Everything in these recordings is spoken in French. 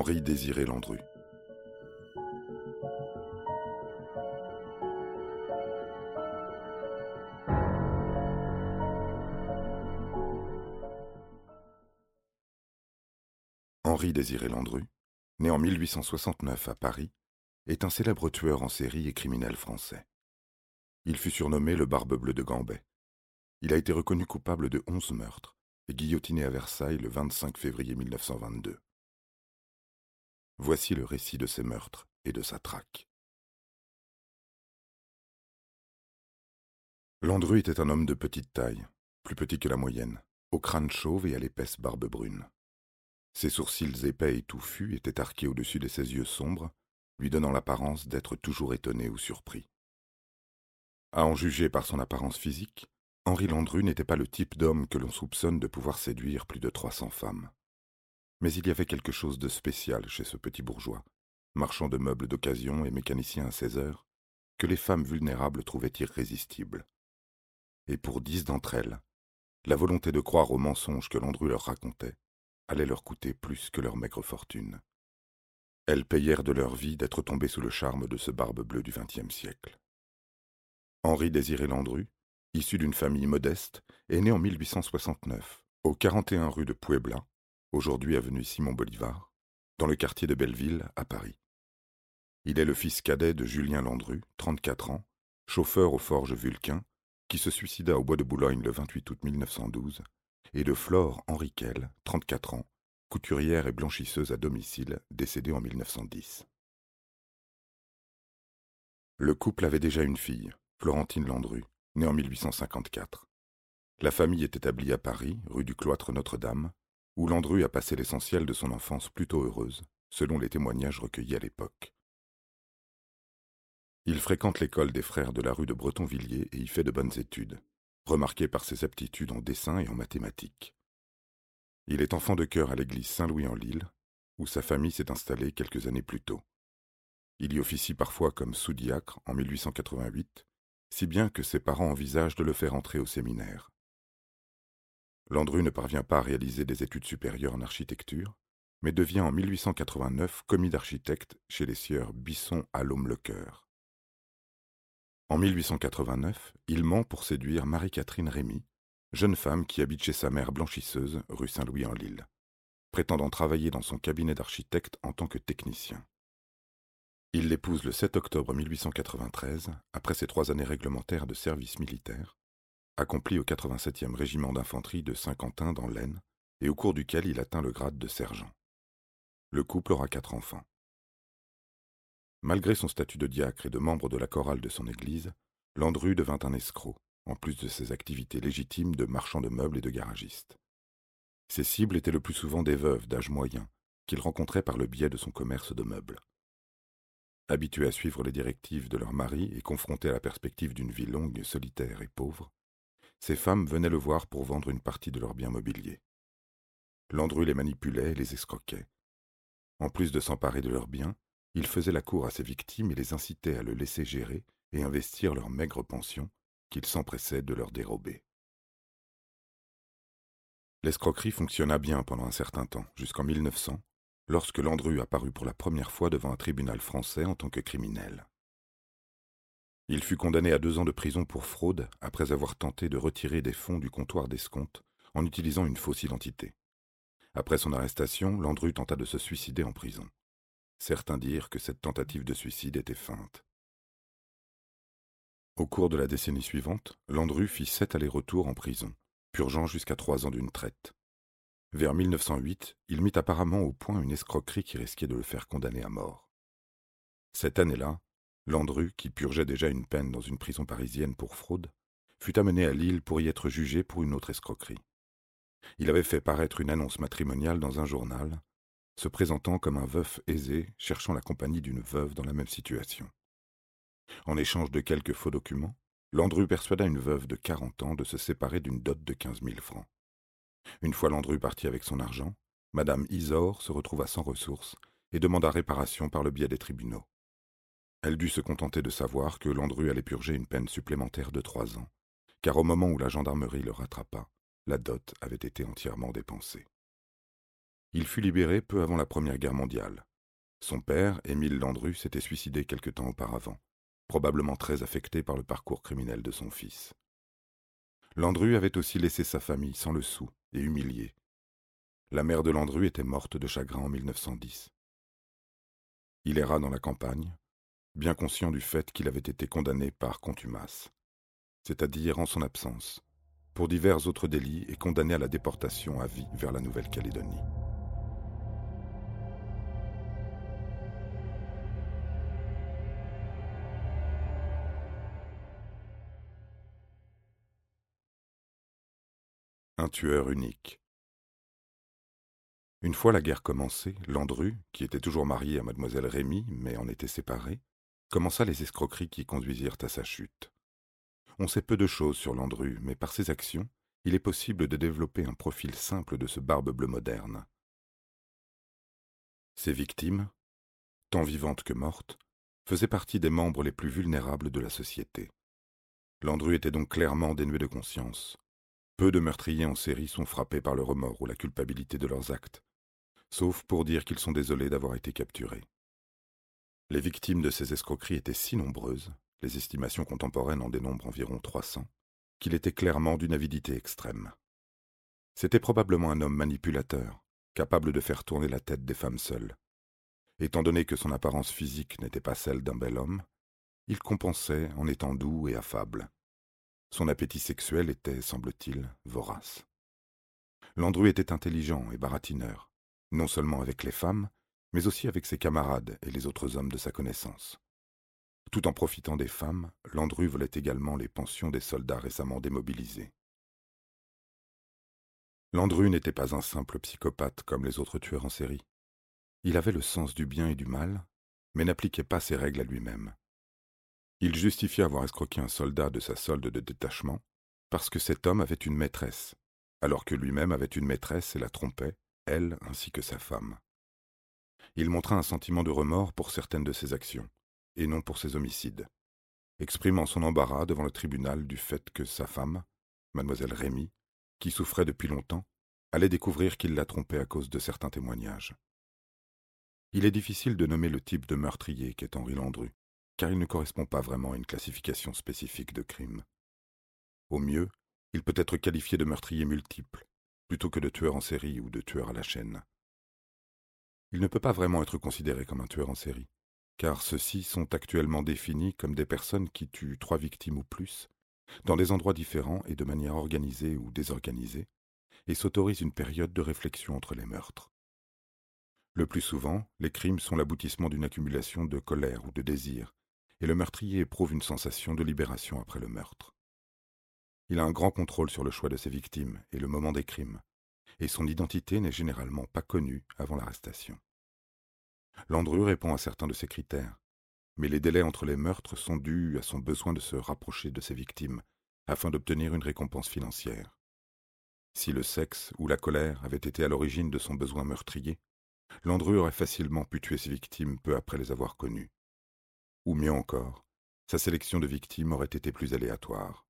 Henri Désiré Landru. Henri Désiré Landru, né en 1869 à Paris, est un célèbre tueur en série et criminel français. Il fut surnommé le Barbe Bleue de Gambet. Il a été reconnu coupable de onze meurtres et guillotiné à Versailles le 25 février 1922. Voici le récit de ses meurtres et de sa traque. Landru était un homme de petite taille, plus petit que la moyenne, au crâne chauve et à l'épaisse barbe brune. Ses sourcils épais et touffus étaient arqués au-dessus de ses yeux sombres, lui donnant l'apparence d'être toujours étonné ou surpris. À en juger par son apparence physique, Henri Landru n'était pas le type d'homme que l'on soupçonne de pouvoir séduire plus de trois cents femmes. Mais il y avait quelque chose de spécial chez ce petit bourgeois, marchand de meubles d'occasion et mécanicien à 16 heures, que les femmes vulnérables trouvaient irrésistibles. Et pour dix d'entre elles, la volonté de croire aux mensonges que Landru leur racontait allait leur coûter plus que leur maigre fortune. Elles payèrent de leur vie d'être tombées sous le charme de ce barbe bleue du XXe siècle. Henri Désiré Landru, issu d'une famille modeste, est né en 1869, au 41 rue de Puebla, aujourd'hui avenue Simon Bolivar, dans le quartier de Belleville, à Paris. Il est le fils cadet de Julien Landru, 34 ans, chauffeur aux forges Vulcain, qui se suicida au bois de Boulogne le 28 août 1912, et de Flore Henriquel, 34 ans, couturière et blanchisseuse à domicile, décédée en 1910. Le couple avait déjà une fille, Florentine Landru, née en 1854. La famille est établie à Paris, rue du Cloître Notre-Dame, où Landru a passé l'essentiel de son enfance plutôt heureuse, selon les témoignages recueillis à l'époque. Il fréquente l'école des frères de la rue de Bretonvilliers et y fait de bonnes études, remarqué par ses aptitudes en dessin et en mathématiques. Il est enfant de chœur à l'église Saint-Louis en Lille, où sa famille s'est installée quelques années plus tôt. Il y officie parfois comme sous-diacre en 1888, si bien que ses parents envisagent de le faire entrer au séminaire. Landru ne parvient pas à réaliser des études supérieures en architecture, mais devient en 1889 commis d'architecte chez les sieurs Bisson à l'Homme-le-Cœur. En 1889, il ment pour séduire Marie-Catherine Rémy, jeune femme qui habite chez sa mère blanchisseuse, rue Saint-Louis en Lille, prétendant travailler dans son cabinet d'architecte en tant que technicien. Il l'épouse le 7 octobre 1893, après ses trois années réglementaires de service militaire, accompli au 87e régiment d'infanterie de Saint-Quentin dans l'Aisne, et au cours duquel il atteint le grade de sergent. Le couple aura quatre enfants. Malgré son statut de diacre et de membre de la chorale de son église, Landru devint un escroc, en plus de ses activités légitimes de marchand de meubles et de garagiste. Ses cibles étaient le plus souvent des veuves d'âge moyen, qu'il rencontrait par le biais de son commerce de meubles. Habitués à suivre les directives de leur mari et confrontés à la perspective d'une vie longue, solitaire et pauvre, ces femmes venaient le voir pour vendre une partie de leurs biens mobiliers. Landru les manipulait et les escroquait. En plus de s'emparer de leurs biens, il faisait la cour à ses victimes et les incitait à le laisser gérer et investir leur maigre pension qu'il s'empressait de leur dérober. L'escroquerie fonctionna bien pendant un certain temps, jusqu'en 1900, lorsque Landru apparut pour la première fois devant un tribunal français en tant que criminel. Il fut condamné à deux ans de prison pour fraude après avoir tenté de retirer des fonds du comptoir d'escompte en utilisant une fausse identité. Après son arrestation, Landru tenta de se suicider en prison. Certains dirent que cette tentative de suicide était feinte. Au cours de la décennie suivante, Landru fit sept allers-retours en prison, purgeant jusqu'à trois ans d'une traite. Vers 1908, il mit apparemment au point une escroquerie qui risquait de le faire condamner à mort. Cette année-là, Landru, qui purgeait déjà une peine dans une prison parisienne pour fraude, fut amené à Lille pour y être jugé pour une autre escroquerie. Il avait fait paraître une annonce matrimoniale dans un journal, se présentant comme un veuf aisé cherchant la compagnie d'une veuve dans la même situation. En échange de quelques faux documents, Landru persuada une veuve de quarante ans de se séparer d'une dot de quinze mille francs. Une fois Landru parti avec son argent, Madame Isor se retrouva sans ressources et demanda réparation par le biais des tribunaux. Elle dut se contenter de savoir que Landru allait purger une peine supplémentaire de trois ans, car au moment où la gendarmerie le rattrapa, la dot avait été entièrement dépensée. Il fut libéré peu avant la Première Guerre mondiale. Son père, Émile Landru, s'était suicidé quelque temps auparavant, probablement très affecté par le parcours criminel de son fils. Landru avait aussi laissé sa famille sans le sou et humilié. La mère de Landru était morte de chagrin en 1910. Il erra dans la campagne, bien conscient du fait qu'il avait été condamné par contumace, c'est-à-dire en son absence, pour divers autres délits et condamné à la déportation à vie vers la Nouvelle-Calédonie. Un tueur unique. Une fois la guerre commencée, Landru, qui était toujours marié à mademoiselle Rémy, mais en était séparé, commença les escroqueries qui conduisirent à sa chute. On sait peu de choses sur Landru, mais par ses actions, il est possible de développer un profil simple de ce barbe bleu moderne. Ses victimes, tant vivantes que mortes, faisaient partie des membres les plus vulnérables de la société. Landru était donc clairement dénué de conscience, peu de meurtriers en série sont frappés par le remords ou la culpabilité de leurs actes, sauf pour dire qu'ils sont désolés d'avoir été capturés. Les victimes de ces escroqueries étaient si nombreuses, les estimations contemporaines en dénombrent environ 300, qu'il était clairement d'une avidité extrême. C'était probablement un homme manipulateur, capable de faire tourner la tête des femmes seules. Étant donné que son apparence physique n'était pas celle d'un bel homme, il compensait en étant doux et affable. Son appétit sexuel était, semble-t-il, vorace. Landru était intelligent et baratineur, non seulement avec les femmes, mais aussi avec ses camarades et les autres hommes de sa connaissance. Tout en profitant des femmes, Landru volait également les pensions des soldats récemment démobilisés. Landru n'était pas un simple psychopathe comme les autres tueurs en série. Il avait le sens du bien et du mal, mais n'appliquait pas ses règles à lui-même. Il justifiait avoir escroqué un soldat de sa solde de détachement parce que cet homme avait une maîtresse, alors que lui-même avait une maîtresse et la trompait, elle ainsi que sa femme. Il montra un sentiment de remords pour certaines de ses actions, et non pour ses homicides, exprimant son embarras devant le tribunal du fait que sa femme, mademoiselle Rémy, qui souffrait depuis longtemps, allait découvrir qu'il la trompait à cause de certains témoignages. Il est difficile de nommer le type de meurtrier qu'est Henri Landru, car il ne correspond pas vraiment à une classification spécifique de crime. Au mieux, il peut être qualifié de meurtrier multiple, plutôt que de tueur en série ou de tueur à la chaîne. Il ne peut pas vraiment être considéré comme un tueur en série, car ceux-ci sont actuellement définis comme des personnes qui tuent trois victimes ou plus, dans des endroits différents et de manière organisée ou désorganisée, et s'autorisent une période de réflexion entre les meurtres. Le plus souvent, les crimes sont l'aboutissement d'une accumulation de colère ou de désir, et le meurtrier éprouve une sensation de libération après le meurtre. Il a un grand contrôle sur le choix de ses victimes et le moment des crimes, et son identité n'est généralement pas connue avant l'arrestation. Landru répond à certains de ces critères, mais les délais entre les meurtres sont dus à son besoin de se rapprocher de ses victimes afin d'obtenir une récompense financière. Si le sexe ou la colère avaient été à l'origine de son besoin meurtrier, Landru aurait facilement pu tuer ses victimes peu après les avoir connues. Ou mieux encore, sa sélection de victimes aurait été plus aléatoire.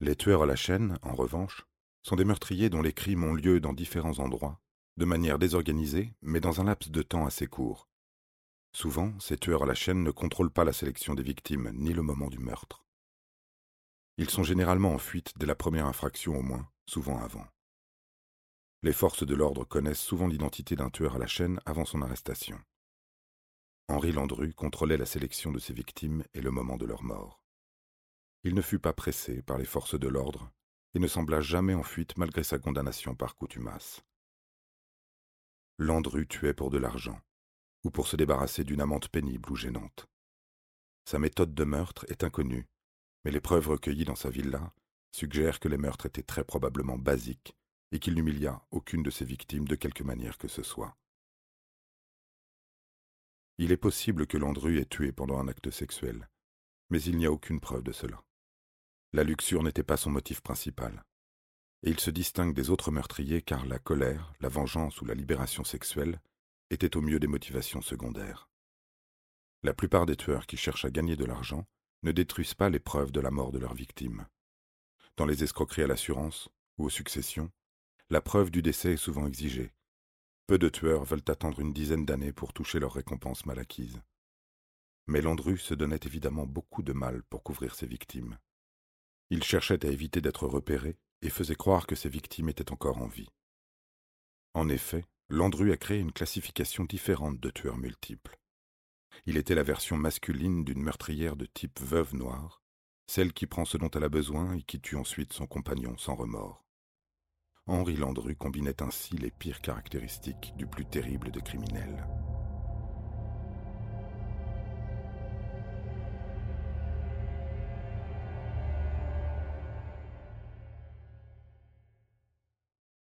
Les tueurs à la chaîne, en revanche, sont des meurtriers dont les crimes ont lieu dans différents endroits, de manière désorganisée, mais dans un laps de temps assez court. Souvent, ces tueurs à la chaîne ne contrôlent pas la sélection des victimes, ni le moment du meurtre. Ils sont généralement en fuite dès la première infraction au moins, souvent avant. Les forces de l'ordre connaissent souvent l'identité d'un tueur à la chaîne avant son arrestation. Henri Landru contrôlait la sélection de ses victimes et le moment de leur mort. Il ne fut pas pressé par les forces de l'ordre ne sembla jamais en fuite malgré sa condamnation par coutumace. Landru tuait pour de l'argent, ou pour se débarrasser d'une amante pénible ou gênante. Sa méthode de meurtre est inconnue, mais les preuves recueillies dans sa villa suggèrent que les meurtres étaient très probablement basiques et qu'il n'humilia aucune de ses victimes de quelque manière que ce soit. Il est possible que Landru ait tué pendant un acte sexuel, mais il n'y a aucune preuve de cela. La luxure n'était pas son motif principal. Et il se distingue des autres meurtriers car la colère, la vengeance ou la libération sexuelle étaient au mieux des motivations secondaires. La plupart des tueurs qui cherchent à gagner de l'argent ne détruisent pas les preuves de la mort de leurs victimes. Dans les escroqueries à l'assurance ou aux successions, la preuve du décès est souvent exigée. Peu de tueurs veulent attendre une dizaine d'années pour toucher leur récompense mal acquise. Mais Landru se donnait évidemment beaucoup de mal pour couvrir ses victimes. Il cherchait à éviter d'être repéré et faisait croire que ses victimes étaient encore en vie. En effet, Landru a créé une classification différente de tueurs multiples. Il était la version masculine d'une meurtrière de type veuve noire, celle qui prend ce dont elle a besoin et qui tue ensuite son compagnon sans remords. Henri Landru combinait ainsi les pires caractéristiques du plus terrible des criminels.